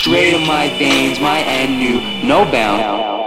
Straight in my veins, my and you, no bound.